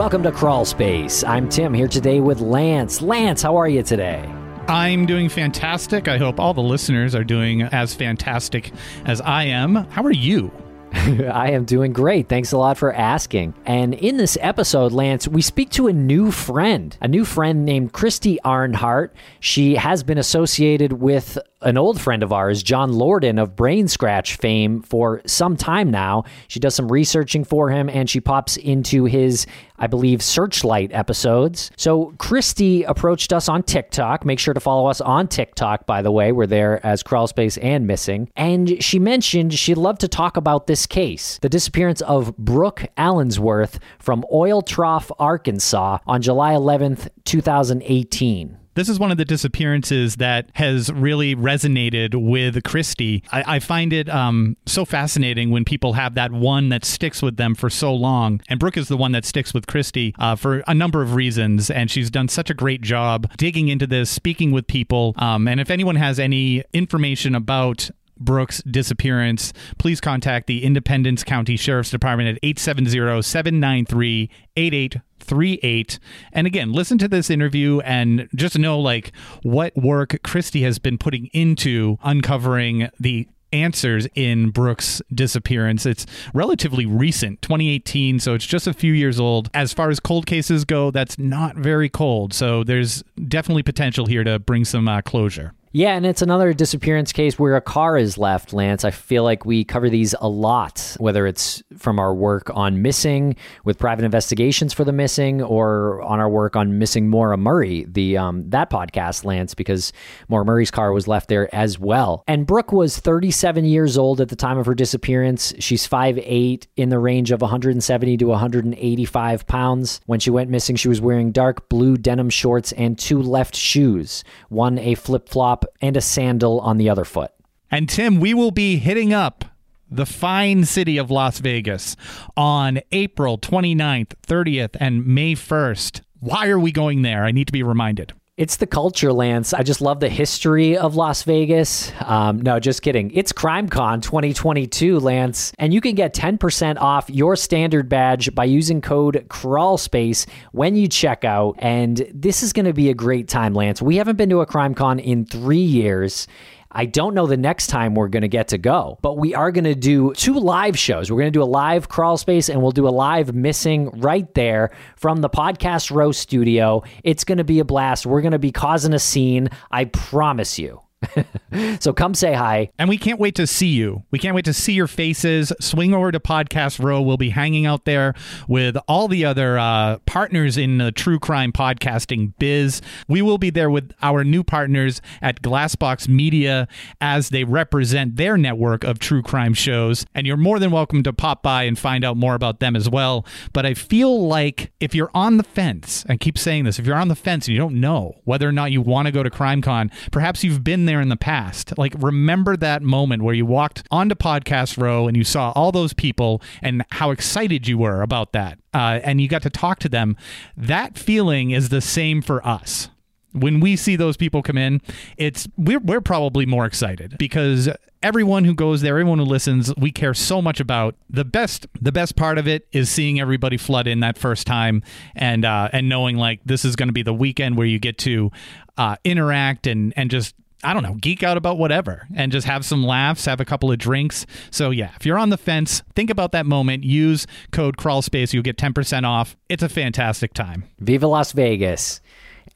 Welcome to Crawl Space. I'm Tim here today with Lance. Lance, how are you today? I'm doing fantastic. I hope all the listeners are doing as fantastic as I am. How are you? I am doing great. Thanks a lot for asking. And in this episode, Lance, we speak to a new friend, a new friend named Christy Arnhart. She has been associated with an old friend of ours, John Lordan of Brain Scratch fame, for some time now. She does some researching for him and she pops into his, I believe, Searchlight episodes. So Christy approached us on TikTok. Make sure to follow us on TikTok, by the way. We're there as Crawlspace and Missing. And she mentioned she'd love to talk about this case the disappearance of Brooke Allensworth from Oil Trough, Arkansas on July 11th, 2018. This is one of the disappearances that has really resonated with Christy. I, I find it um, so fascinating when people have that one that sticks with them for so long. And Brooke is the one that sticks with Christy uh, for a number of reasons. And she's done such a great job digging into this, speaking with people. Um, and if anyone has any information about Brooke's disappearance, please contact the Independence County Sheriff's Department at 870 793 8838. And again, listen to this interview and just know like what work Christy has been putting into uncovering the answers in Brooke's disappearance. It's relatively recent, 2018, so it's just a few years old. As far as cold cases go, that's not very cold. So there's definitely potential here to bring some uh, closure. Yeah, and it's another disappearance case where a car is left, Lance. I feel like we cover these a lot, whether it's from our work on missing with private investigations for the missing or on our work on missing Maura Murray, the um, that podcast, Lance, because Maura Murray's car was left there as well. And Brooke was 37 years old at the time of her disappearance. She's 5'8 in the range of 170 to 185 pounds. When she went missing, she was wearing dark blue denim shorts and two left shoes, one a flip flop and a sandal on the other foot. And Tim, we will be hitting up the fine city of Las Vegas on April 29th, 30th, and May 1st. Why are we going there? I need to be reminded. It's the culture, Lance. I just love the history of Las Vegas. Um, no, just kidding. It's CrimeCon 2022, Lance, and you can get 10% off your standard badge by using code CrawlSpace when you check out. And this is going to be a great time, Lance. We haven't been to a CrimeCon in three years. I don't know the next time we're going to get to go, but we are going to do two live shows. We're going to do a live crawl space and we'll do a live missing right there from the podcast row studio. It's going to be a blast. We're going to be causing a scene. I promise you. so come say hi. And we can't wait to see you. We can't wait to see your faces. Swing over to Podcast Row. We'll be hanging out there with all the other uh, partners in the true crime podcasting biz. We will be there with our new partners at Glassbox Media as they represent their network of true crime shows. And you're more than welcome to pop by and find out more about them as well. But I feel like if you're on the fence, I keep saying this, if you're on the fence and you don't know whether or not you want to go to CrimeCon, perhaps you've been there in the past. Like, remember that moment where you walked onto Podcast Row and you saw all those people and how excited you were about that. Uh, and you got to talk to them. That feeling is the same for us when we see those people come in, it's we're we're probably more excited because everyone who goes there, everyone who listens, we care so much about. The best the best part of it is seeing everybody flood in that first time and uh, and knowing like this is going to be the weekend where you get to uh, interact and and just I don't know, geek out about whatever and just have some laughs, have a couple of drinks. So, yeah, if you're on the fence, think about that moment. Use code CrawlSpace. You'll get 10% off. It's a fantastic time. Viva Las Vegas.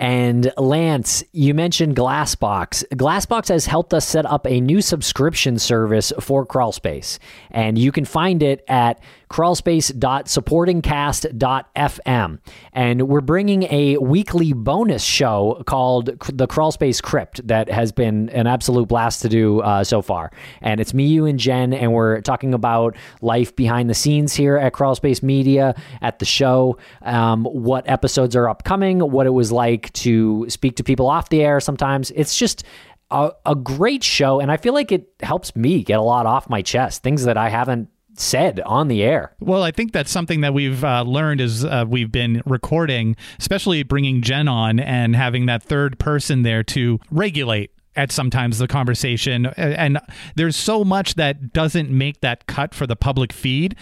And Lance, you mentioned Glassbox. Glassbox has helped us set up a new subscription service for Crawlspace. And you can find it at crawlspace.supportingcast.fm. And we're bringing a weekly bonus show called the Crawlspace Crypt that has been an absolute blast to do uh, so far. And it's me, you, and Jen, and we're talking about life behind the scenes here at Crawlspace Media at the show, um, what episodes are upcoming, what it was like to speak to people off the air sometimes. It's just a, a, great show, and I feel like it helps me get a lot off my chest, things that I haven't said on the air. Well, I think that's something that we've uh, learned as uh, we've been recording, especially bringing Jen on and having that third person there to regulate at sometimes the conversation and there's so much that doesn't make that cut for the public feed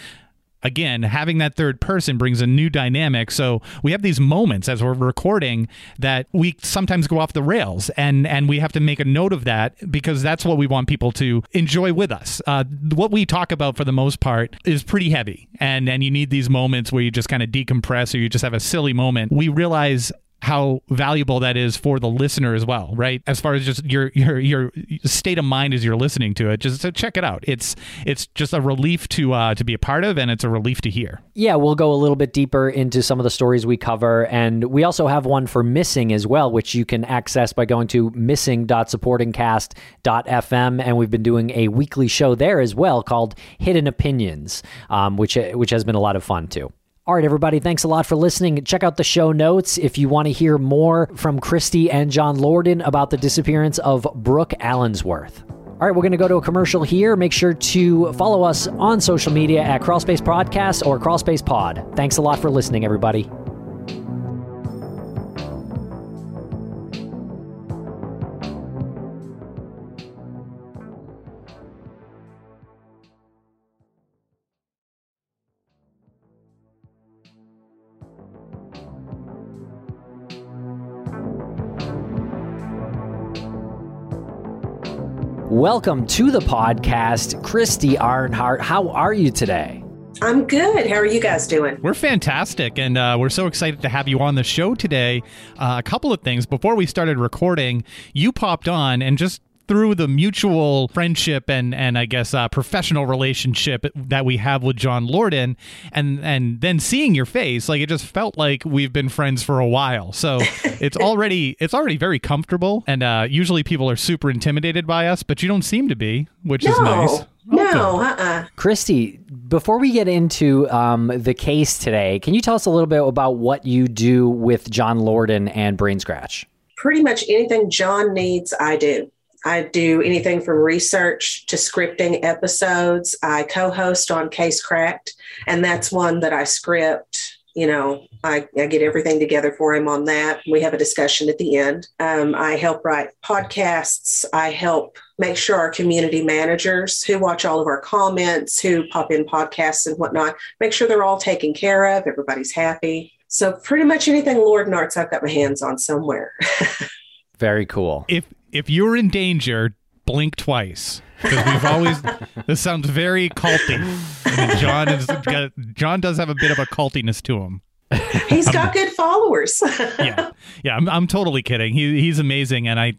again, having that third person brings a new dynamic. So we have these moments as we're recording that we sometimes go off the rails, and and we have to make a note of that because that's what we want people to enjoy with us. Uh, what we talk about for the most part is pretty heavy, and and you need these moments where you just kind of decompress or you just have a silly moment. We realize how valuable that is for the listener as well, right? As far as just your your your state of mind as you're listening to it, just so check it out. It's it's just a relief to uh, to be a part of, and it's a relief to hear. Yeah, we'll go a little bit deeper into some of the stories we cover, and we also have one for missing as well, which you can access by going to missing.supportingcast.fm, and we've been doing a weekly show there as well called Hidden Opinions, um, which which has been a lot of fun too. All right, everybody, thanks a lot for listening. Check out the show notes if you want to hear more from Christy and John Lordan about the disappearance of Brooke Allensworth. All right, we're going to go to a commercial here. Make sure to follow us on social media at Crawlspace Podcast or Crawlspace Pod. Thanks a lot for listening, everybody. Welcome to the podcast, Christy Arnhart. How are you today? I'm good. How are you guys doing? We're fantastic, and uh, we're so excited to have you on the show today. Uh, a couple of things before we started recording, you popped on and just through the mutual friendship and and I guess uh, professional relationship that we have with John Lordan, and and then seeing your face, like it just felt like we've been friends for a while. So it's already it's already very comfortable, and uh, usually people are super intimidated by us, but you don't seem to be, which no, is nice. No, uh uh Christy, before we get into um, the case today, can you tell us a little bit about what you do with John Lordan and Brain Scratch? Pretty much anything John needs, I do. I do anything from research to scripting episodes. I co host on Case Cracked, and that's one that I script. You know, I, I, get everything together for him on that. We have a discussion at the end. Um, I help write podcasts. I help make sure our community managers who watch all of our comments, who pop in podcasts and whatnot, make sure they're all taken care of. Everybody's happy. So, pretty much anything Lordan Arts, I've got my hands on somewhere. Very cool. If if you're in danger, blink twice. Because we've always this sounds very culty. I mean, John is got, John does have a bit of a cultiness to him. He's got I'm, good followers. yeah, yeah. I'm, I'm totally kidding. He, he's amazing, and I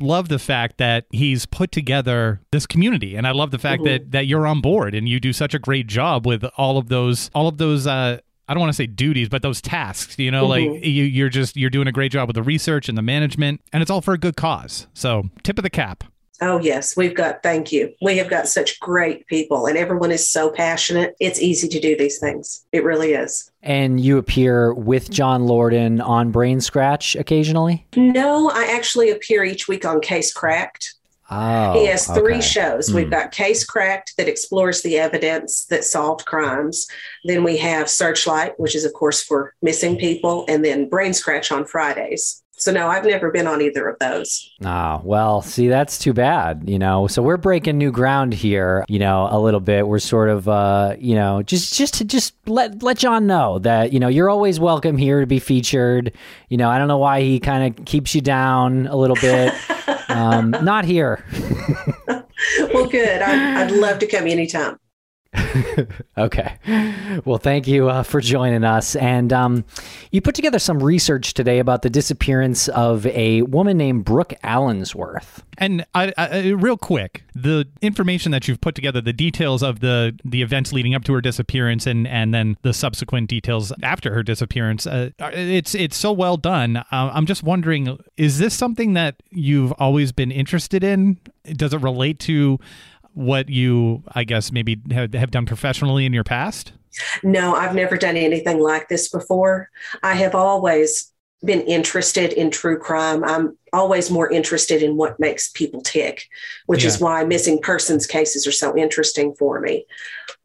love the fact that he's put together this community, and I love the fact mm-hmm. that that you're on board and you do such a great job with all of those all of those uh, I don't want to say duties, but those tasks, you know, mm-hmm. like you, you're just, you're doing a great job with the research and the management, and it's all for a good cause. So, tip of the cap. Oh, yes. We've got, thank you. We have got such great people, and everyone is so passionate. It's easy to do these things. It really is. And you appear with John Lordan on Brain Scratch occasionally? No, I actually appear each week on Case Cracked. Oh, he has three okay. shows. Mm. We've hmm. got Case Cracked that explores the evidence that solved crimes. Then we have Searchlight, which is, of course, for missing people, and then Brain Scratch on Fridays. So no, I've never been on either of those. Ah, well, see, that's too bad, you know. So we're breaking new ground here, you know, a little bit. We're sort of, uh, you know, just just to just let let John know that you know you're always welcome here to be featured. You know, I don't know why he kind of keeps you down a little bit. um, not here. well, good. I'd, I'd love to come anytime. Okay. Well, thank you uh, for joining us. And um, you put together some research today about the disappearance of a woman named Brooke Allensworth. And I, I, real quick, the information that you've put together, the details of the the events leading up to her disappearance, and and then the subsequent details after her disappearance, uh, it's it's so well done. Uh, I'm just wondering, is this something that you've always been interested in? Does it relate to what you, I guess, maybe have, have done professionally in your past? No, I've never done anything like this before. I have always been interested in true crime. I'm always more interested in what makes people tick, which yeah. is why missing persons cases are so interesting for me.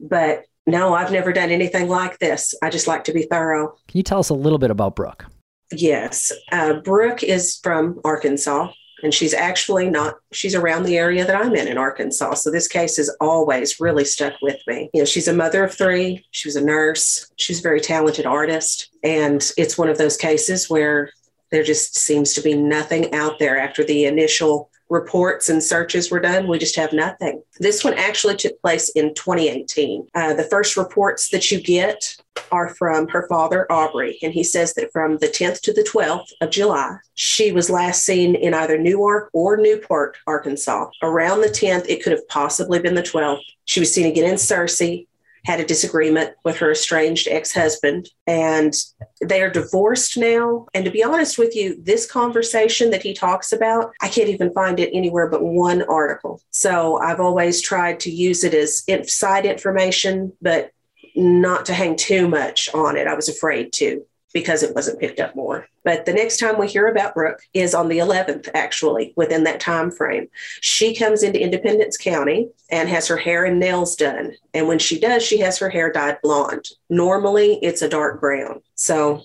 But no, I've never done anything like this. I just like to be thorough. Can you tell us a little bit about Brooke? Yes. Uh, Brooke is from Arkansas And she's actually not, she's around the area that I'm in in Arkansas. So this case has always really stuck with me. You know, she's a mother of three, she was a nurse, she's a very talented artist. And it's one of those cases where there just seems to be nothing out there after the initial reports and searches were done. We just have nothing. This one actually took place in 2018. Uh, the first reports that you get are from her father, Aubrey, and he says that from the 10th to the 12th of July, she was last seen in either Newark or Newport, Arkansas. Around the 10th, it could have possibly been the 12th. She was seen again in Searcy had a disagreement with her estranged ex husband, and they are divorced now. And to be honest with you, this conversation that he talks about, I can't even find it anywhere but one article. So I've always tried to use it as side information, but not to hang too much on it. I was afraid to because it wasn't picked up more. But the next time we hear about Brooke is on the 11th, actually, within that time frame. She comes into Independence County and has her hair and nails done. And when she does, she has her hair dyed blonde. Normally, it's a dark brown. So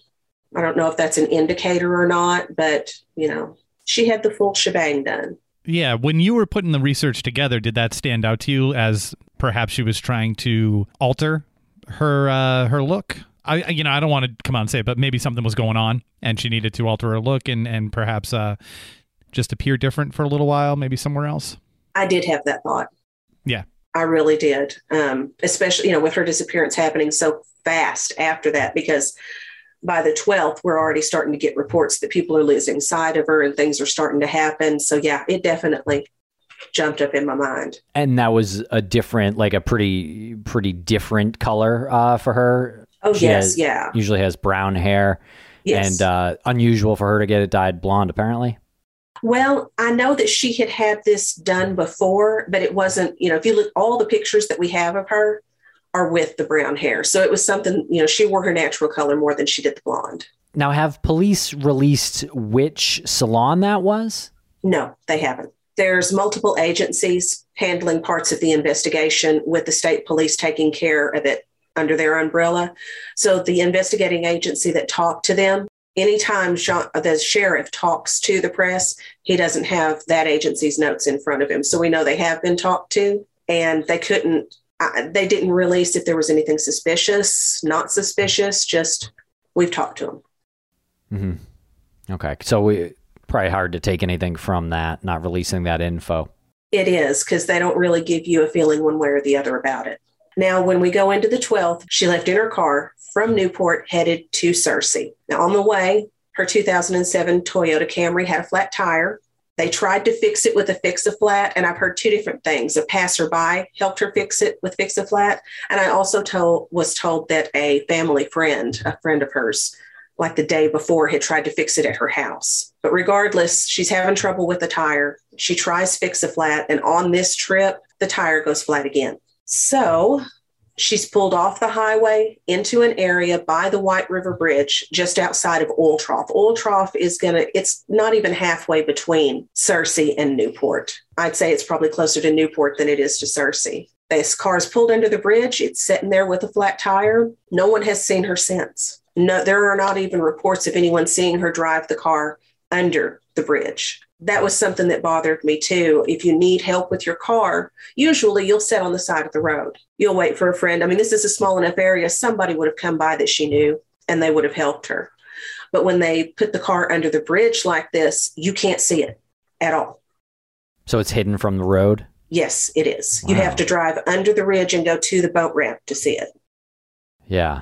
I don't know if that's an indicator or not, but you know, she had the full shebang done. Yeah, when you were putting the research together, did that stand out to you as perhaps she was trying to alter her uh, her look? I you know I don't want to come out and say it, but maybe something was going on and she needed to alter her look and and perhaps uh, just appear different for a little while, maybe somewhere else. I did have that thought. Yeah, I really did. Um, especially you know with her disappearance happening so fast after that because by the 12th we're already starting to get reports that people are losing sight of her and things are starting to happen. So yeah, it definitely jumped up in my mind. And that was a different, like a pretty, pretty different color uh, for her. Oh She yes, has- yeah, Usually has brown hair, yes. and uh, unusual for her to get it dyed blonde. Apparently, Well, I know that she had had this done before, but it wasn't, you know, if you look, all the pictures that we have of her are with the brown hair. So it was something, you know, she wore her natural color more than she did the blonde. now have police released which salon that was? No, they haven't. There's multiple agencies handling parts of the investigation with the state police taking care of it under their umbrella. So the investigating agency that talked to them, anytime Jean, the sheriff talks to the press, he doesn't have that agency's notes in front of him. So we know they have been talked to and they couldn't, they didn't release if there was anything suspicious, not suspicious, just we've talked to them. Mm-hmm. Okay, so we probably hard to take anything from that, not releasing that info. It is because they don't really give you a feeling one way or the other about it. Now, when we go into the 12th, she left in her car from Newport headed to Searcy. Now, on the way, her 2007 Toyota Camry had a flat tire. They tried to fix it with a fix a flat, and I've heard two different things. A passerby helped her fix it with fix a flat, and I also told was told that a family friend, a friend of hers, like the day before, had tried to fix it at her house. But regardless, she's having trouble with the tire. She tries fix a flat, and on this trip, the tire goes flat again. So she's pulled off the highway into an area by the White River Bridge just outside of Oil Trough. Oil Trough is going to, it's not even halfway between Searcy and Newport. I'd say it's probably closer to Newport than it is to Searcy. This car's pulled under the bridge. It's sitting there with a flat tire. No one has seen her since. No, there are not even reports of anyone seeing her drive the car under the bridge. That was something that bothered me too. If you need help with your car, usually you'll sit on the side of the road. You'll wait for a friend. I mean, this is a small enough area. Somebody would have come by that she knew and they would have helped her. But when they put the car under the bridge like this, you can't see it at all. So it's hidden from the road. Yes, it is. You have to drive under the ridge and go to the boat ramp to see it. Yeah,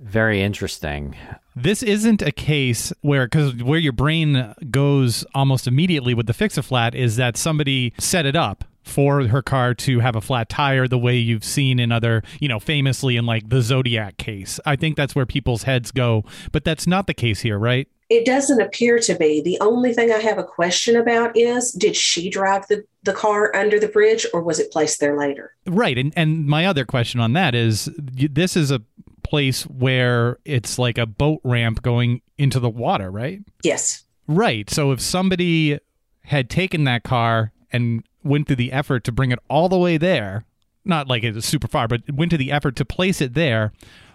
very interesting. This isn't a case where, because where your brain goes almost immediately with the fix a flat is that somebody set it up for her car to have a flat tire the way you've seen in other, you know, famously in like the Zodiac case. I think that's where people's heads go, but that's not the case here, right? It doesn't appear to be. The only thing I have a question about is did she drive the, the car under the bridge or was it placed there later? Right. And and my other question on that is this is a place where it's like a boat ramp going into the water, right? Yes. Right. So if somebody had taken that car and went through the effort to bring it all the way there, not like it was super far, but went to the effort to place it there,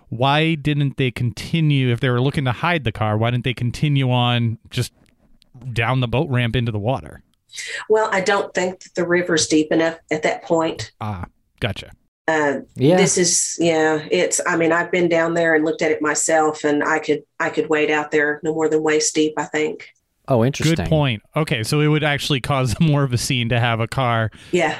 why didn't they continue if they were looking to hide the car, why didn't they continue on just down the boat ramp into the water. Well, I don't think that the river's deep enough at that point. Ah, gotcha. Uh, Yeah. This is yeah. It's I mean I've been down there and looked at it myself, and I could I could wade out there no more than waist deep. I think. Oh, interesting. Good point. Okay, so it would actually cause more of a scene to have a car Yeah.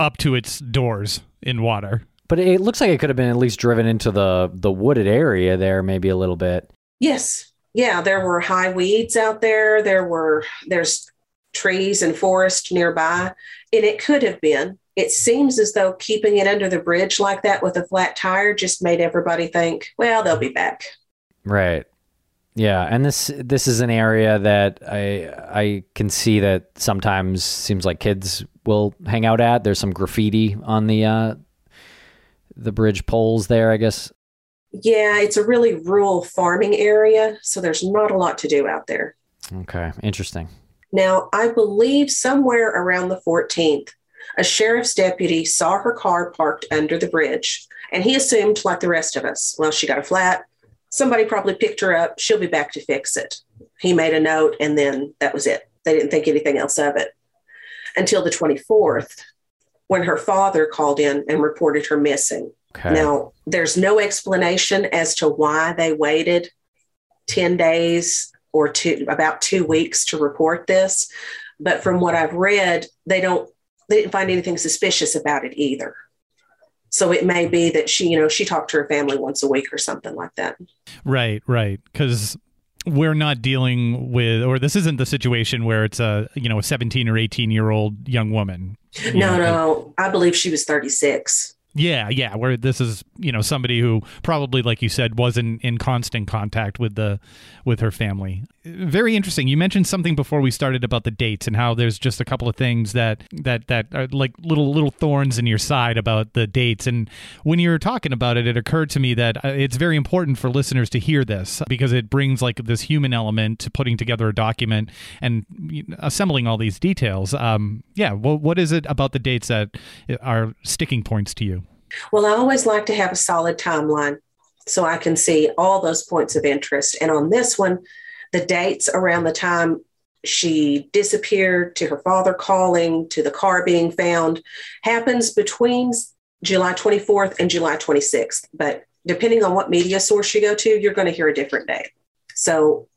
up to its doors in water. But it looks like it could have been at least driven into the the wooded area there, maybe a little bit. Yes. Yeah. There were high weeds out there. There were there's trees and forest nearby, and it could have been. It seems as though keeping it under the bridge like that with a flat tire just made everybody think, well, they'll be back. Right. Yeah, and this this is an area that I I can see that sometimes seems like kids will hang out at. There's some graffiti on the uh the bridge poles there, I guess. Yeah, it's a really rural farming area, so there's not a lot to do out there. Okay, interesting. Now, I believe somewhere around the 14th, a sheriff's deputy saw her car parked under the bridge, and he assumed, like the rest of us, well, she got a flat. Somebody probably picked her up. She'll be back to fix it. He made a note, and then that was it. They didn't think anything else of it until the 24th, when her father called in and reported her missing. Okay. Now, there's no explanation as to why they waited 10 days or two, about two weeks to report this. But from what I've read, they don't, they didn't find anything suspicious about it either. So it may be that she, you know, she talked to her family once a week or something like that. Right, right. Because we're not dealing with, or this isn't the situation where it's a you know a 17 or 18 year old young woman. You No, know, no, I believe she was 36. Yeah, yeah. Where this is, you know, somebody who probably, like you said, wasn't in constant contact with the with her family. Very interesting. You mentioned something before we started about the dates and how there's just a couple of things that that that are like little little thorns in your side about the dates. And when you were talking about it, it occurred to me that uh, it's very important for listeners to hear this because it brings like this human element to putting together a document and assembling all these details. Um, yeah. Well, what is it about the dates that are sticking points to you? Well, I always like to have a solid timeline so I can see all those points of interest. And on this one, the dates around the time she disappeared to her father calling to the car being found happens between July 24th and July 26th. But depending on what media source you go to, you're going to hear a different date. So,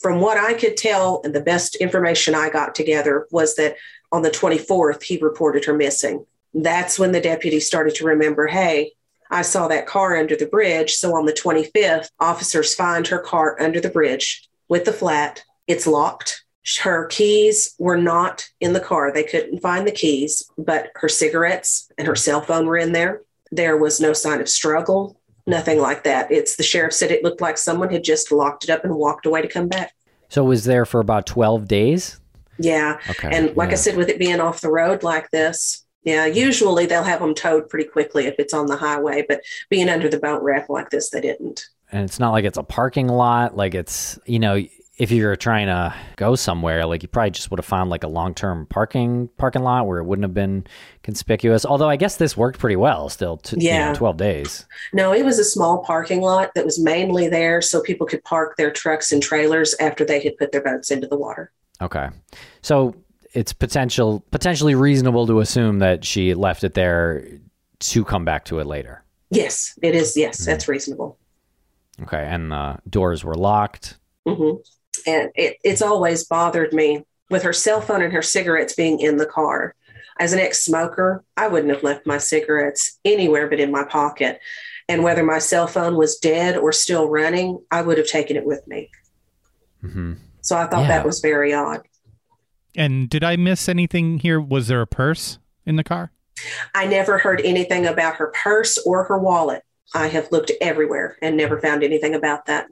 from what I could tell, and the best information I got together was that on the 24th, he reported her missing. That's when the deputy started to remember hey, I saw that car under the bridge. So on the 25th, officers find her car under the bridge with the flat. It's locked. Her keys were not in the car. They couldn't find the keys, but her cigarettes and her cell phone were in there. There was no sign of struggle, nothing like that. It's the sheriff said it looked like someone had just locked it up and walked away to come back. So it was there for about 12 days? Yeah. Okay. And like yeah. I said, with it being off the road like this, yeah, usually they'll have them towed pretty quickly if it's on the highway, but being under the boat ramp like this, they didn't. And it's not like it's a parking lot like it's you know if you're trying to go somewhere like you probably just would have found like a long-term parking parking lot where it wouldn't have been conspicuous although i guess this worked pretty well still to you know, Yeah. 12 days No, it was a small parking lot that was mainly there so people could park their trucks and trailers after they had put their boats into the water. okay so it's potential potentially reasonable to assume that she left it there to come back to it later Yes, it is. Yes, Mhm. that's reasonable. Okay and the doors were locked hmm And it, it's always bothered me with her cell phone and her cigarettes being in the car. As an ex smoker, I wouldn't have left my cigarettes anywhere but in my pocket. And whether my cell phone was dead or still running, I would have taken it with me. hmm So I thought Yeah. that was very odd. And did I miss anything here? Was there a purse in the car? I never heard anything about her purse or her wallet. I have looked everywhere and never found anything about that.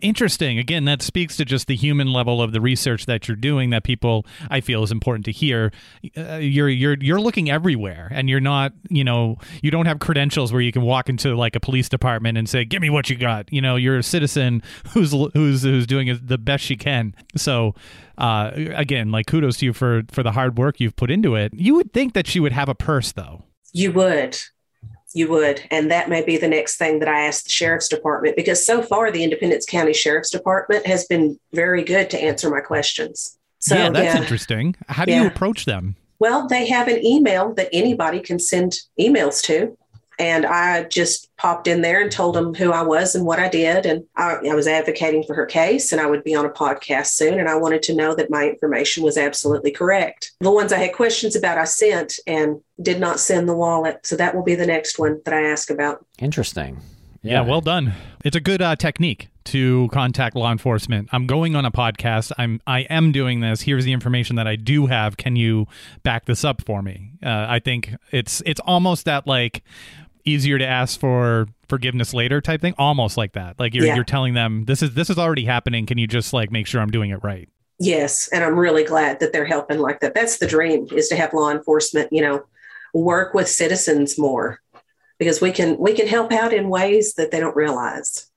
Interesting. Again, that speaks to just the human level of the research that you're doing. That people, I feel, is important to hear. Uh, you're you're you're looking everywhere, and you're not, you know, you don't have credentials where you can walk into like a police department and say, "Give me what you got." You know, you're a citizen who's who's who's doing the best she can. So, uh, again, like kudos to you for for the hard work you've put into it. You would think that she would have a purse, though. You would. You would. And that may be the next thing that I ask the sheriff's department because so far the Independence County Sheriff's Department has been very good to answer my questions. So, yeah, that's interesting. How do Yeah. you approach them? Well, they have an email that anybody can send emails to. And I just popped in there and told them who I was and what I did. And I, I was advocating for her case, and I would be on a podcast soon. And I wanted to know that my information was absolutely correct. The ones I had questions about, I sent and did not send the wallet. So that will be the next one that I ask about. Interesting. Yeah, well done. It's a good uh, technique to contact law enforcement. I'm going on a podcast. I'm I am doing this. Here's the information that I do have. Can you back this up for me? Uh, I think it's it's almost that like easier to ask for forgiveness later type thing. Almost like that. Like you're Yeah. you're telling them this is this is already happening. Can you just like make sure I'm doing it right? Yes, and I'm really glad that they're helping like that. That's the dream is to have law enforcement, you know, work with citizens more because we can we can help out in ways that they don't realize.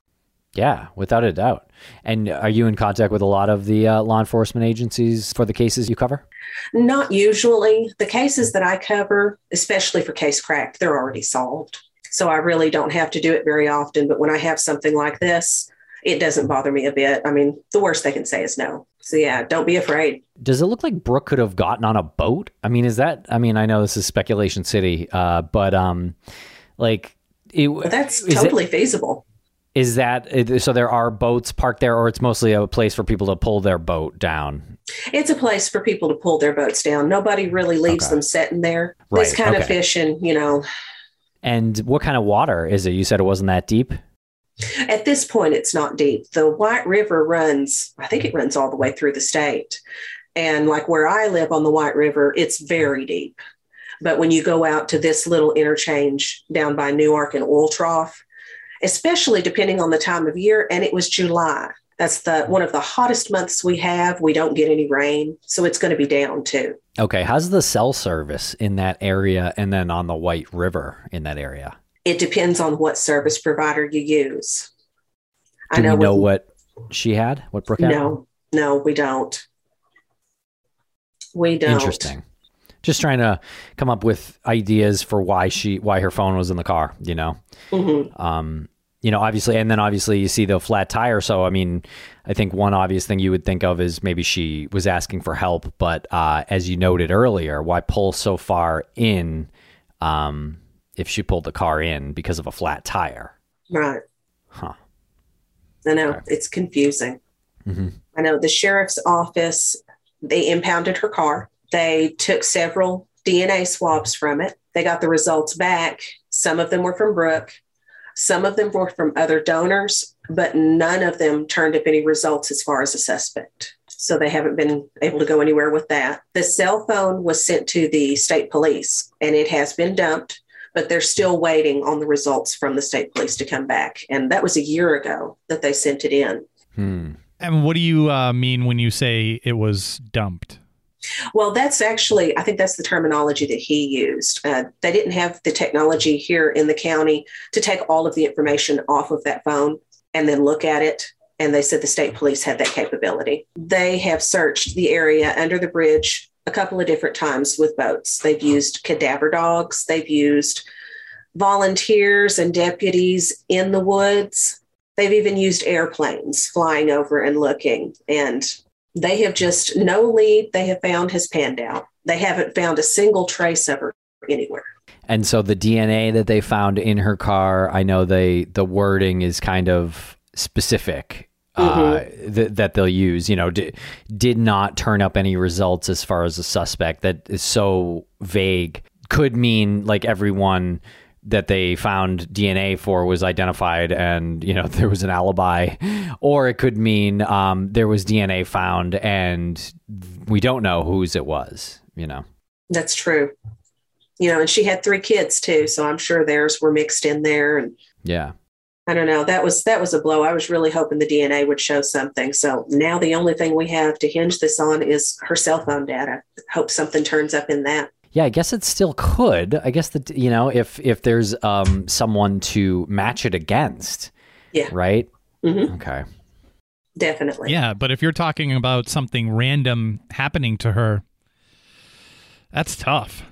Yeah, without a doubt. And are you in contact with a lot of the uh, law enforcement agencies for the cases you cover? Not usually. The cases that I cover, especially for case cracked, they're already solved. So I really don't have to do it very often, but when I have something like this, it doesn't bother me a bit. I mean, the worst they can say is no. So yeah, don't be afraid. Does it look like Brooke could have gotten on a boat? I mean, is that? I mean, I know this is speculation city, uh, but um, like, it, But that's is it- totally feasible. Is that so? There are boats parked there, or it's mostly a place for people to pull their boat down. It's a place for people to pull their boats down. Nobody really leaves Okay. them sitting there. Right, This kind of fishing, you know, And what kind of water is it? You said it wasn't that deep. At this point, it's not deep. The White River runs, I think it runs all the way through the state. And like where I live on the White River, it's very deep. But when you go out to this little interchange down by Newark and Oil Trough, especially depending on the time of year, and it was July. That's the one of the hottest months we have. We don't get any rain, so it's going to be down too. Okay, how's the cell service in that area, and then on the White River in that area? It depends on what service provider you use. Do we know with- what she had? What Brooke had? No, no, we don't. We don't. Interesting. Just trying to come up with ideas for why she why her phone was in the car. You know, Mhm. um, you know, obviously, and then obviously you see the flat tire. So I mean, I think one obvious thing you would think of is maybe she was asking for help, but uh, as you noted earlier, why pull so far in um, if she pulled the car in because of a flat tire? Right. Huh. I know Okay. it's confusing. Mhm. I know the sheriff's office, they impounded her car. They took several DNA swabs from it. They got the results back. Some of them were from Brooke, some of them were from other donors, but none of them turned up any results as far as a suspect. So they haven't been able to go anywhere with that. The cell phone was sent to the state police and it has been dumped, but they're still waiting on the results from the state police to come back. And that was a year ago that they sent it in. Hmm. And what do you uh, mean when you say it was dumped? Well, that's actually, I think that's the terminology that he used. Uh, they didn't have the technology here in the county to take all of the information off of that phone and then look at it. And they said the state police had that capability. They have searched the area under the bridge a couple of different times with boats. They've used cadaver dogs, they've used volunteers and deputies in the woods. They've even used airplanes flying over and looking. And they have just no lead they have found has panned out. They haven't found a single trace of her anywhere. And so the DNA that they found in her car, I know they the wording is kind of specific uh, th- that they'll use. You know, d- did not turn up any results as far as a suspect. That is so vague. Could mean like everyone that they found DNA for was identified, and you know there was an alibi, or it could mean um, there was DNA found and we don't know whose it was. You know. That's true. You know, and she had three kids too, so I'm sure theirs were mixed in there. And Yeah. I don't know. That was that was a blow. I was really hoping the DNA would show something. So now the only thing we have to hinge this on is her cell phone data. Hope something turns up in that. Yeah, I guess it still could. I guess that you know if if there's um someone to match it against. Yeah. Right. Mhm. Okay. Definitely. Yeah, but if you're talking about something random happening to her, that's tough.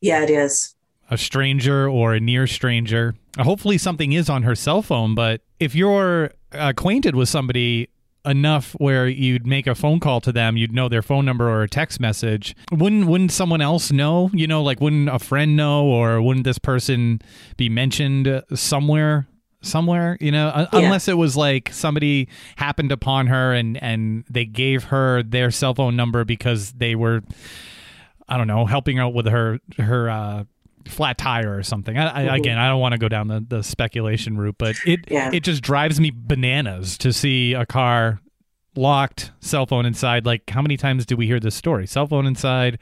Yeah, it is. a stranger or a near stranger. Hopefully, something is on her cell phone, but if you're acquainted with somebody enough where you'd make a phone call to them, you'd know their phone number or a text message. Wouldn't wouldn't someone else know? You know, like wouldn't a friend know, or wouldn't this person be mentioned somewhere? Somewhere, you know, yeah. unless it was like somebody happened upon her and and they gave her their cell phone number because they were, I don't know, helping out with her her uh, flat tire or something. I, I, mm-hmm. Again, I don't want to go down the, the speculation route, but it yeah. it just drives me bananas to see a car locked, cell phone inside. Like, how many times do we hear this story? Cell phone inside,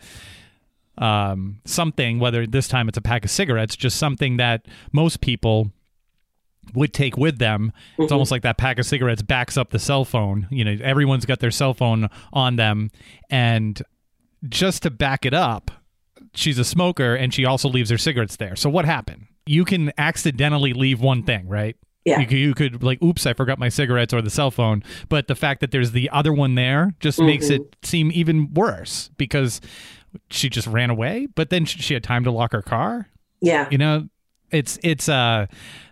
um, something. Whether this time it's a pack of cigarettes, just something that most people would take with them. It's mm-hmm. almost like that pack of cigarettes backs up the cell phone. You know, everyone's got their cell phone on them, and just to back it up she's a smoker and she also leaves her cigarettes there. So what happened? You can accidentally leave one thing, right? Yeah. You, you could like, oops, I forgot my cigarettes or the cell phone. But the fact that there's the other one there just mm-hmm. makes it seem even worse because she just ran away. But then she had time to lock her car. Yeah. You know, it's it's uh,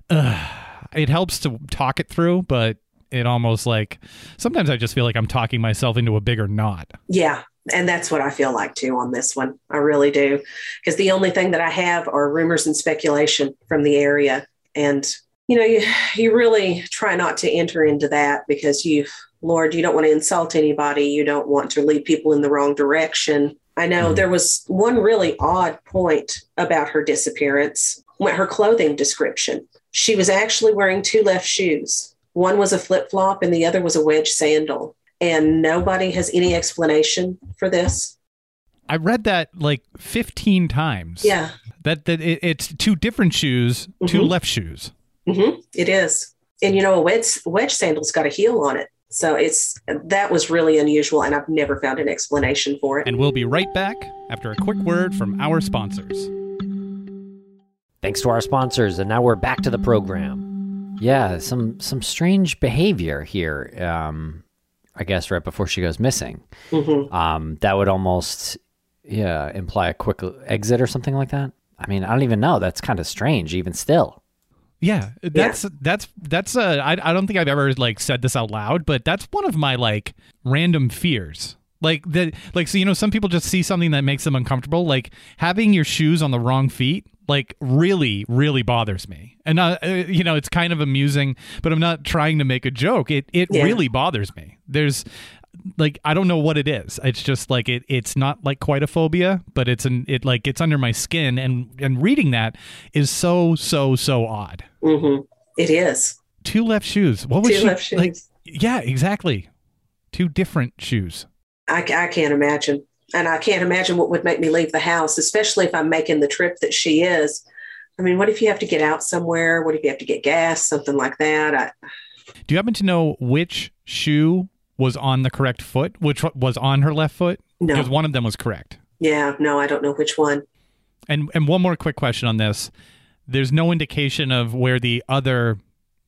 uh it helps to talk it through, but it almost like sometimes I just feel like I'm talking myself into a bigger knot. Yeah, and that's what I feel like too on this one. I really do. Because the only thing that I have are rumors and speculation from the area. And, you know, you, you really try not to enter into that because you, Lord, you don't want to insult anybody. You don't want to lead people in the wrong direction. I know mm-hmm. there was one really odd point about her disappearance, went her clothing description. She was actually wearing two left shoes. One was a flip flop and the other was a wedge sandal and nobody has any explanation for this. I read that like 15 times. Yeah. That that it, it's two different shoes, mm-hmm. two left shoes. Mm-hmm. It is. And you know, a wedge wedge sandal's got a heel on it. So it's that was really unusual and I've never found an explanation for it. And we'll be right back after a quick word from our sponsors. Thanks to our sponsors and now we're back to the program. Yeah, some some strange behavior here. Um, I guess, right before she goes missing. Mm-hmm. Um, that would almost, yeah, imply a quick exit or something like that. I mean, I don't even know. That's kind of strange, even still. Yeah, that's yeah. that's that's uh, I I don't think I've ever like said this out loud, but that's one of my like random fears. Like that, like so you know, some people just see something that makes them uncomfortable. Like having your shoes on the wrong feet like really really bothers me. And uh, you know it's kind of amusing but i'm not trying to make a joke. It it yeah. really bothers me. There's like i don't know what it is. It's just like it it's not like quite a phobia but it's an it like it's under my skin. And and reading that is so so so odd. Mm-hmm. it is. Two left shoes. What was two she left shoes. like yeah exactly. Two different shoes. I, I can't imagine and I can't imagine what would make me leave the house, especially if I'm making the trip that she is. I mean, what if you have to get out somewhere? What if you have to get gas, something like that? I... Do you happen to know which shoe was on the correct foot, which was on her left foot? No. Because one of them was correct. Yeah, no, I don't know which one. And and one more quick question on this. There's no indication of where the other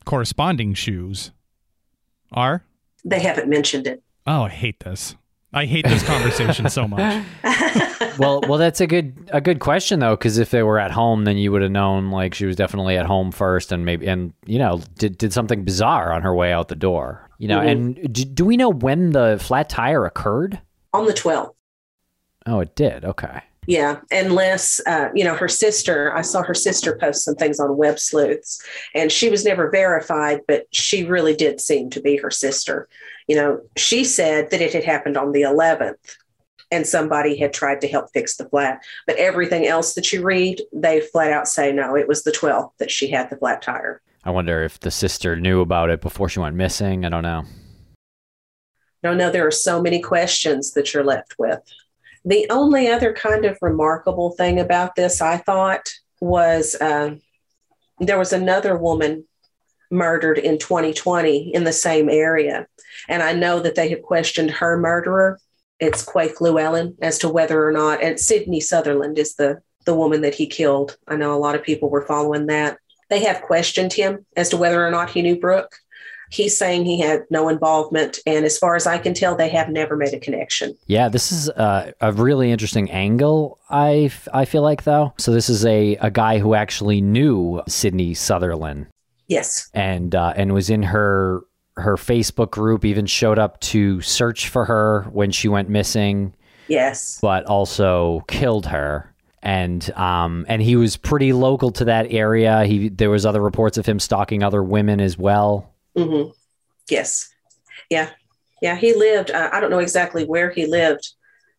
corresponding shoes are? They haven't mentioned it. Oh, I hate this. I hate this conversation so much. well, well, that's a good a good question though, because if they were at home, then you would have known like she was definitely at home first, and maybe and you know did did something bizarre on her way out the door. You know, mm-hmm. and do, do we know when the flat tire occurred? On the twelfth. Oh, it did. Okay. Yeah, and unless uh, you know her sister. I saw her sister post some things on Websleuths, and she was never verified, but she really did seem to be her sister. You know, she said that it had happened on the 11th, and somebody had tried to help fix the flat. But everything else that you read, they flat out say no. It was the 12th that she had the flat tire. I wonder if the sister knew about it before she went missing. I don't know. No, no, there are so many questions that you're left with. The only other kind of remarkable thing about this, I thought, was uh, there was another woman murdered in 2020 in the same area. And I know that they have questioned her murderer. It's Quake Lewellyn as to whether or not, and Sydney Sutherland is the, the woman that he killed. I know a lot of people were following that. They have questioned him as to whether or not he knew Brooke. He's saying he had no involvement. And as far as I can tell, they have never made a connection. Yeah, this is a, a really interesting angle, I, f- I feel like, though. So, this is a, a guy who actually knew Sydney Sutherland Yes. and uh, and was in her her Facebook group, even showed up to search for her when she went missing, Yes. but also killed her. And um and he was pretty local to that area. He there was other reports of him stalking other women as well. Hmm Yes. Yeah. Yeah. He lived, uh, I don't know exactly where he lived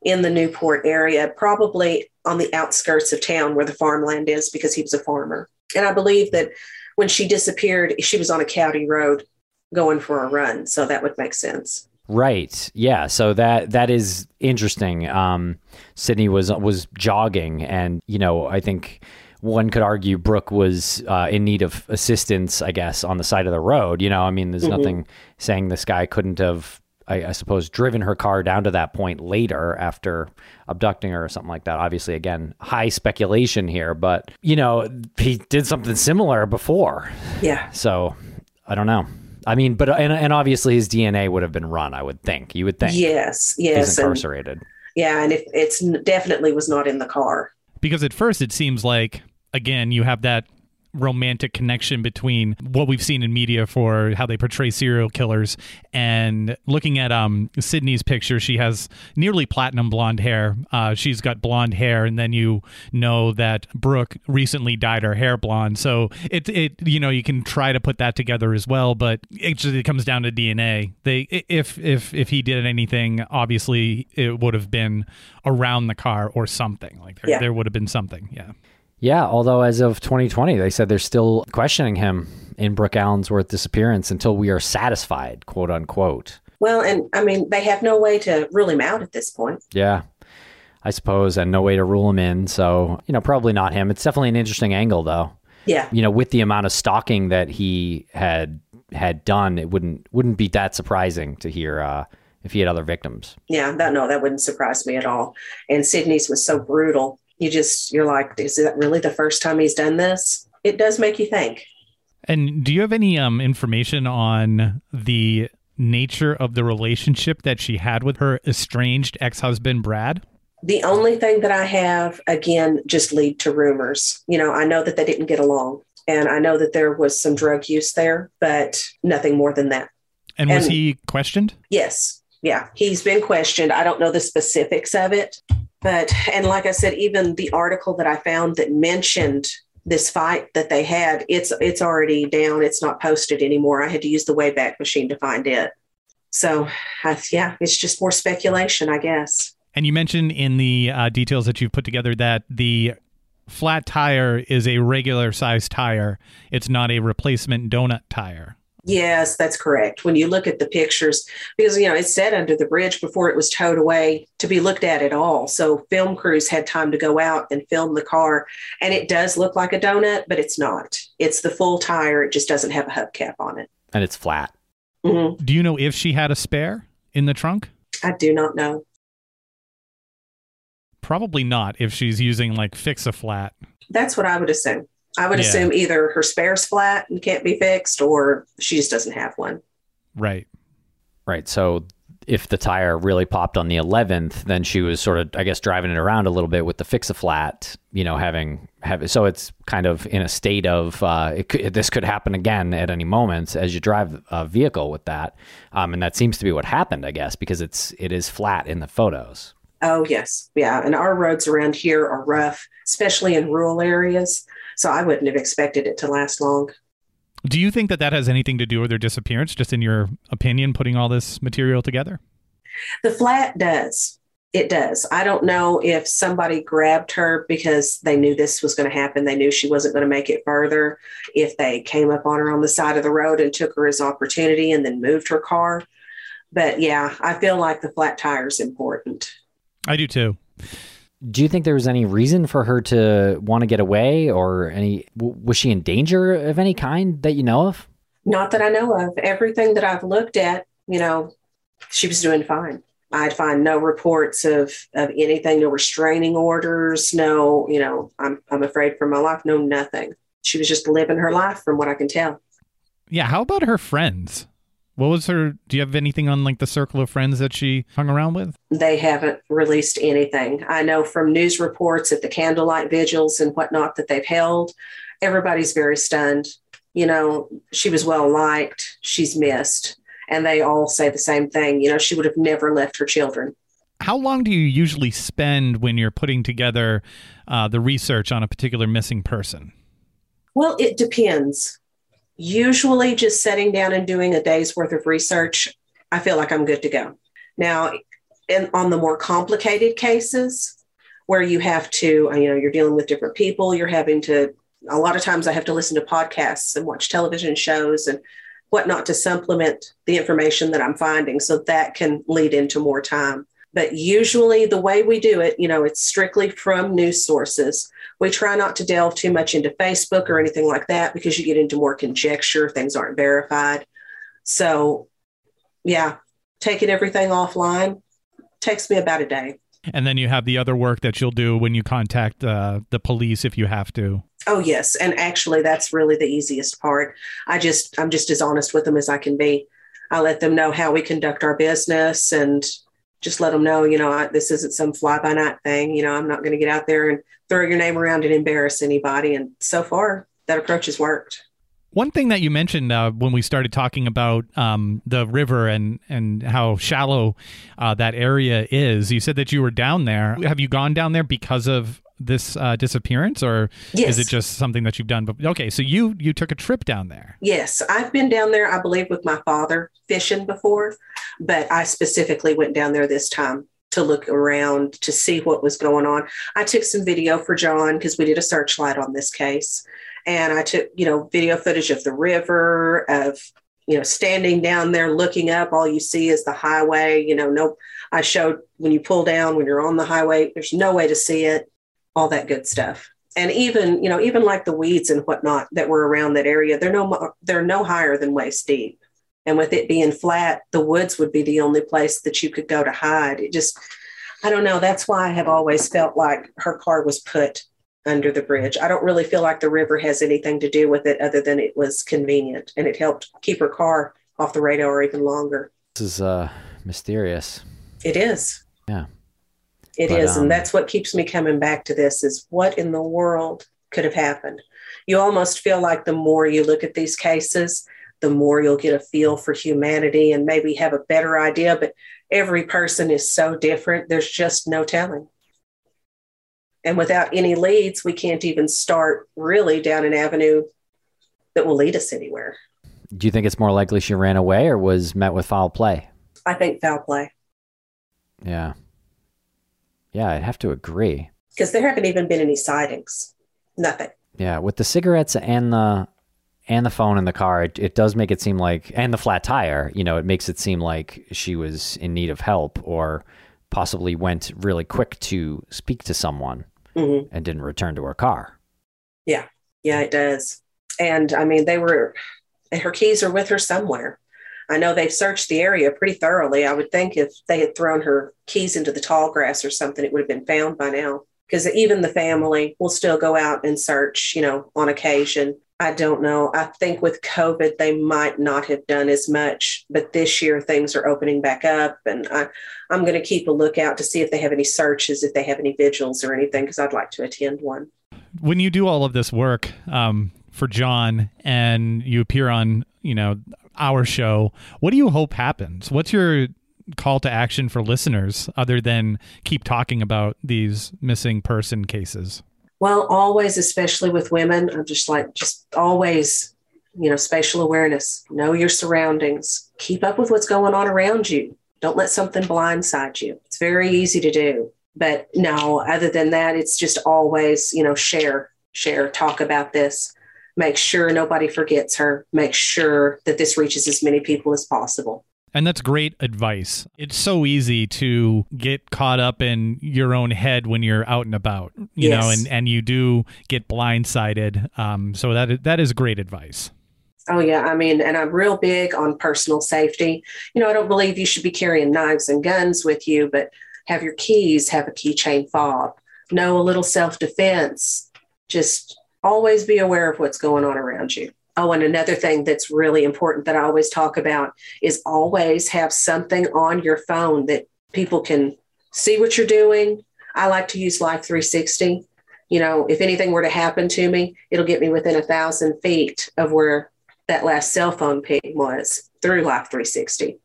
in the Newport area, probably on the outskirts of town where the farmland is because he was a farmer. And I believe that when she disappeared, she was on a county road going for a run. So that would make sense. Right. Yeah. So that that is interesting. Um, Sydney was was jogging, and you know, I think one could argue Brooke was uh, in need of assistance. I guess on the side of the road. You know, I mean, there's Mhm. nothing saying this guy couldn't have. I, I suppose driven her car down to that point later after abducting her or something like that. Obviously, again, high speculation here, but you know, he did something similar before. Yeah. So I don't know. I mean, but and, and obviously his DNA would have been run. I would think. You would think. Yes. He's Yes. And, incarcerated. yeah. And if it's definitely was not in the car. because at first it seems like again you have that romantic connection between what we've seen in media for how they portray serial killers and looking at um Sydney's picture she has nearly platinum blonde hair. Uh she's got blonde hair and then you know that Brooke recently dyed her hair blonde. So it it you know you can try to put that together as well but it just it comes down to DNA they if if if he did anything obviously it would have been around the car or something. Like there, Yeah. there would have been something yeah Yeah, although as of 2020, they said they're still questioning him in Brooke Allensworth disappearance until we are satisfied, quote unquote. Well, and I mean, they have no way to rule him out at this point. Yeah, I suppose, and no way to rule him in. So, you know, probably not him. It's definitely an interesting angle, though. Yeah. You know, with the amount of stalking that he had had done, it wouldn't wouldn't be that surprising to hear uh, if he had other victims. Yeah. That, no, that wouldn't surprise me at all. And Sydney's was so brutal. You just, you're like, is that really the first time he's done this? It does make you think. And do you have any um, information on the nature of the relationship that she had with her estranged ex husband, Brad? The only thing that I have, again, just lead to rumors. You know, I know that they didn't get along and I know that there was some drug use there, but nothing more than that. And was And- he questioned? Yes. Yeah. He's been questioned. I don't know the specifics of it. But, and like I said, even the article that I found that mentioned this fight that they had, it's it's already down. It's not posted anymore. I had to use the Wayback Machine to find it. So, I, yeah, it's just more speculation, I guess. And you mentioned in the uh, details that you've put together that the flat tire is a regular size tire, it's not a replacement donut tire. Yes, that's correct. When you look at the pictures, because you know it said under the bridge before it was towed away to be looked at at all. So film crews had time to go out and film the car, and it does look like a donut, but it's not. It's the full tire. It just doesn't have a hubcap on it. And it's flat. hmm Do you know if she had a spare in the trunk? I do not know. Probably not if she's using like fix a flat. That's what I would assume. I would Yeah. assume either her spare's flat and can't be fixed, or she just doesn't have one. Right. Right. So if the tire really popped on the 11th, then she was sort of, I guess, driving it around a little bit with the fix a flat, you know, having, have so it's kind of in a state of, uh, it could, this could happen again at any moment as you drive a vehicle with that. Um, and that seems to be what happened, I guess, because it's, it is flat in the photos. Oh yes, yeah. And our roads around here are rough, especially in rural areas. So I wouldn't have expected it to last long. Do you think that that has anything to do with their disappearance, just in your opinion, putting all this material together? The flat does. It does. I don't know if somebody grabbed her because they knew this was going to happen. They knew she wasn't going to make it further. If they came up on her on the side of the road and took her as opportunity and then moved her car. But yeah, I feel like the flat tire is important. I do too. Do you think there was any reason for her to want to get away or any, was she in danger of any kind that you know of? Not that I know of. Everything that I've looked at, you know, she was doing fine. I'd find no reports of of anything, no restraining orders, no, you know, I'm I'm afraid for my life, no nothing. She was just living her life from what I can tell. Yeah. How about her friends? What was her? Do you have anything on like the circle of friends that she hung around with? They haven't released anything. I know from news reports at the candlelight vigils and whatnot that they've held, everybody's very stunned. You know, she was well liked, she's missed. And they all say the same thing. You know, she would have never left her children. How long do you usually spend when you're putting together uh, the research on a particular missing person? Well, it depends. Usually, just sitting down and doing a day's worth of research, I feel like I'm good to go. Now, on the more complicated cases where you have to, uh, you know, you're dealing with different people, you're having to, a lot of times I have to listen to podcasts and watch television shows and whatnot to supplement the information that I'm finding. So that can lead into more time. But usually, the way we do it, you know, it's strictly from news sources. We try not to delve too much into Facebook or anything like that because you get into more conjecture, things aren't verified. So, yeah, taking everything offline takes me about a day. And then you have the other work that you'll do when you contact uh, the police if you have to. Oh yes, and actually that's really the easiest part. I just I'm just as honest with them as I can be. I let them know how we conduct our business and just let them know, you know, this isn't some fly by night thing. You know, I'm not going to get out there and throw your name around and embarrass anybody. And so far, that approach has worked. One thing that you mentioned uh, when we started talking about um, the river and and how shallow uh, that area is, you said that you were down there. Have you gone down there because of this uh, disappearance, or yes. is it just something that you've done? But okay, so you you took a trip down there. Yes, I've been down there. I believe with my father fishing before, but I specifically went down there this time to look around to see what was going on. I took some video for John because we did a searchlight on this case, and I took you know video footage of the river of you know standing down there looking up all you see is the highway you know no i showed when you pull down when you're on the highway there's no way to see it all that good stuff. And even, you know, even like the weeds and whatnot that were around that area, they're no they're no higher than waist deep. And with it being flat, the woods would be the only place that you could go to hide. It just, I don't know. That's why I have always felt like her car was put under the bridge. I don't really feel like the river has anything to do with it other than it was convenient and it helped keep her car off the radar even longer. This is uh, mysterious. It is. Yeah. It but, is, um, and that's what keeps me coming back to this is what in the world could have happened. You almost feel like the more you look at these cases, the more you'll get a feel for humanity and maybe have a better idea, but every person is so different, there's just no telling. And without any leads, we can't even start really down an avenue that will lead us anywhere. Do you think it's more likely she ran away or was met with foul play? I think foul play. Yeah. Yeah, I'd have to agree. Because there haven't even been any sightings. Nothing. Yeah, with the cigarettes and the and the phone in the car, it, it does make it seem like and the flat tire, you know, it makes it seem like she was in need of help or possibly went really quick to speak to someone mm-hmm. and didn't return to her car. Yeah. Yeah, it does. And I mean, they were her keys are with her somewhere. I know they've searched the area pretty thoroughly. I would think if they had thrown her keys into the tall grass or something, it would have been found by now. Because even the family will still go out and search, you know, on occasion. I don't know. I think with COVID, they might not have done as much, but this year things are opening back up. And I, I'm going to keep a lookout to see if they have any searches, if they have any vigils or anything, because I'd like to attend one. When you do all of this work um, for John and you appear on, you know, our show. What do you hope happens? What's your call to action for listeners other than keep talking about these missing person cases? Well, always, especially with women, I'm just like, just always, you know, spatial awareness, know your surroundings, keep up with what's going on around you. Don't let something blindside you. It's very easy to do. But no, other than that, it's just always, you know, share, share, talk about this make sure nobody forgets her, make sure that this reaches as many people as possible. And that's great advice. It's so easy to get caught up in your own head when you're out and about, you yes. know, and, and you do get blindsided. Um, so that that is great advice. Oh yeah, I mean, and I'm real big on personal safety. You know, I don't believe you should be carrying knives and guns with you, but have your keys, have a keychain fob, know a little self defense. Just always be aware of what's going on around you. Oh, and another thing that's really important that I always talk about is always have something on your phone that people can see what you're doing. I like to use Life 360. You know, if anything were to happen to me, it'll get me within a thousand feet of where that last cell phone ping was through Life 360.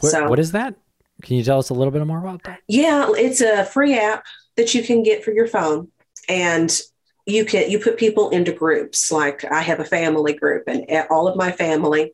What, so, what is that? Can you tell us a little bit more about that? Yeah, it's a free app that you can get for your phone. And you can you put people into groups. Like i have a family group and all of my family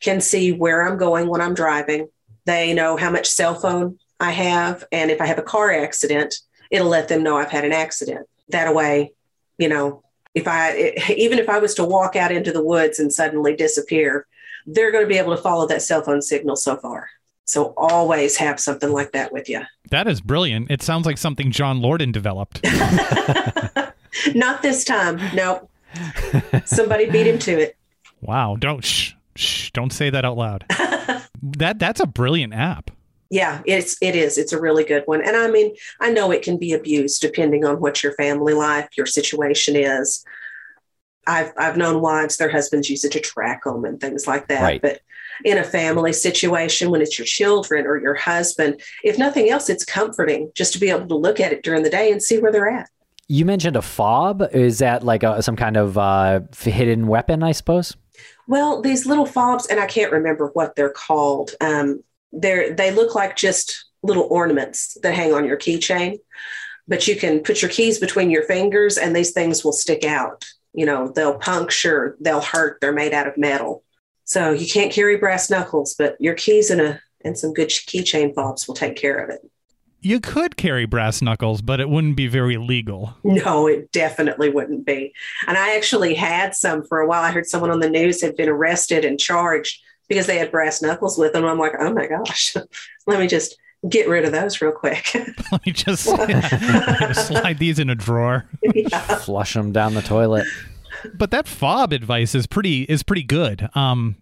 can see where i'm going when i'm driving. They know how much cell phone i have and if i have a car accident it'll let them know i've had an accident. That way you know if i even if i was to walk out into the woods and suddenly disappear they're going to be able to follow that cell phone signal so far. So always have something like that with you that is brilliant. It sounds like something John Lordan developed Not this time. Nope. Somebody beat him to it. Wow. Don't shh, shh don't say that out loud. that that's a brilliant app. Yeah, it's it is. It's a really good one. And I mean, I know it can be abused depending on what your family life, your situation is. I've I've known wives, their husbands use it to track them and things like that. Right. But in a family situation, when it's your children or your husband, if nothing else, it's comforting just to be able to look at it during the day and see where they're at. You mentioned a fob. Is that like a, some kind of uh, hidden weapon, I suppose? Well, these little fobs, and I can't remember what they're called. Um, they're they look like just little ornaments that hang on your keychain, but you can put your keys between your fingers, and these things will stick out. You know, they'll puncture, they'll hurt. They're made out of metal, so you can't carry brass knuckles, but your keys a and some good keychain fobs will take care of it you could carry brass knuckles, but it wouldn't be very legal. No, it definitely wouldn't be. And I actually had some for a while. I heard someone on the news had been arrested and charged because they had brass knuckles with them. I'm like, oh my gosh, let me just get rid of those real quick. let me just slide these in a drawer. Yeah. Flush them down the toilet. But that fob advice is pretty is pretty good. Um,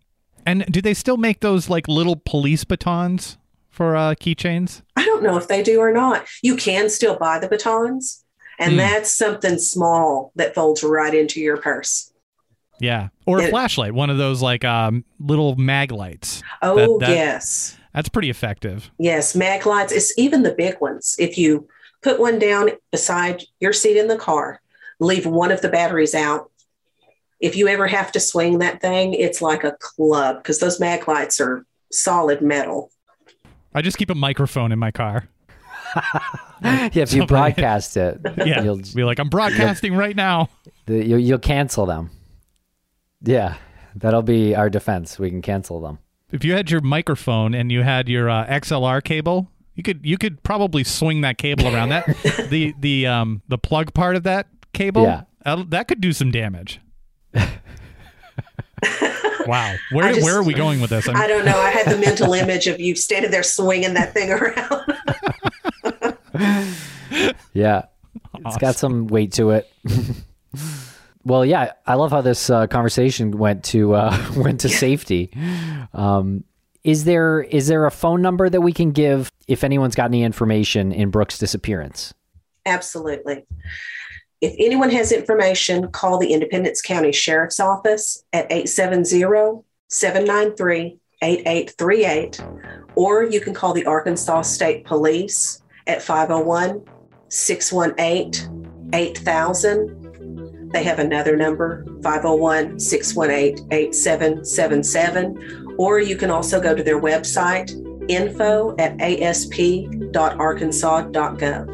and do they still make those like little police batons? For uh, keychains? I don't know if they do or not. You can still buy the batons, and mm. that's something small that folds right into your purse. Yeah, or a it, flashlight, one of those like um, little mag lights. Oh that, that, yes, that's pretty effective. Yes, mag lights. It's even the big ones. If you put one down beside your seat in the car, leave one of the batteries out. If you ever have to swing that thing, it's like a club because those mag lights are solid metal. I just keep a microphone in my car. yeah, if you broadcast it, yeah, you'll be like, I'm broadcasting right now. The, you'll, you'll cancel them. Yeah, that'll be our defense. We can cancel them. If you had your microphone and you had your uh, XLR cable, you could you could probably swing that cable around. That the the um the plug part of that cable, yeah, uh, that could do some damage. Wow. Where just, where are we going with this? I'm... I do not know. I had the mental image of you standing there swinging that thing around. yeah. Awesome. It's got some weight to it. well, yeah, I love how this uh, conversation went to uh, went to safety. Um, is there is there a phone number that we can give if anyone's got any information in Brooke's disappearance? Absolutely. If anyone has information, call the Independence County Sheriff's Office at 870 793 8838, or you can call the Arkansas State Police at 501 618 8000. They have another number, 501 618 8777, or you can also go to their website, info at asp.arkansas.gov.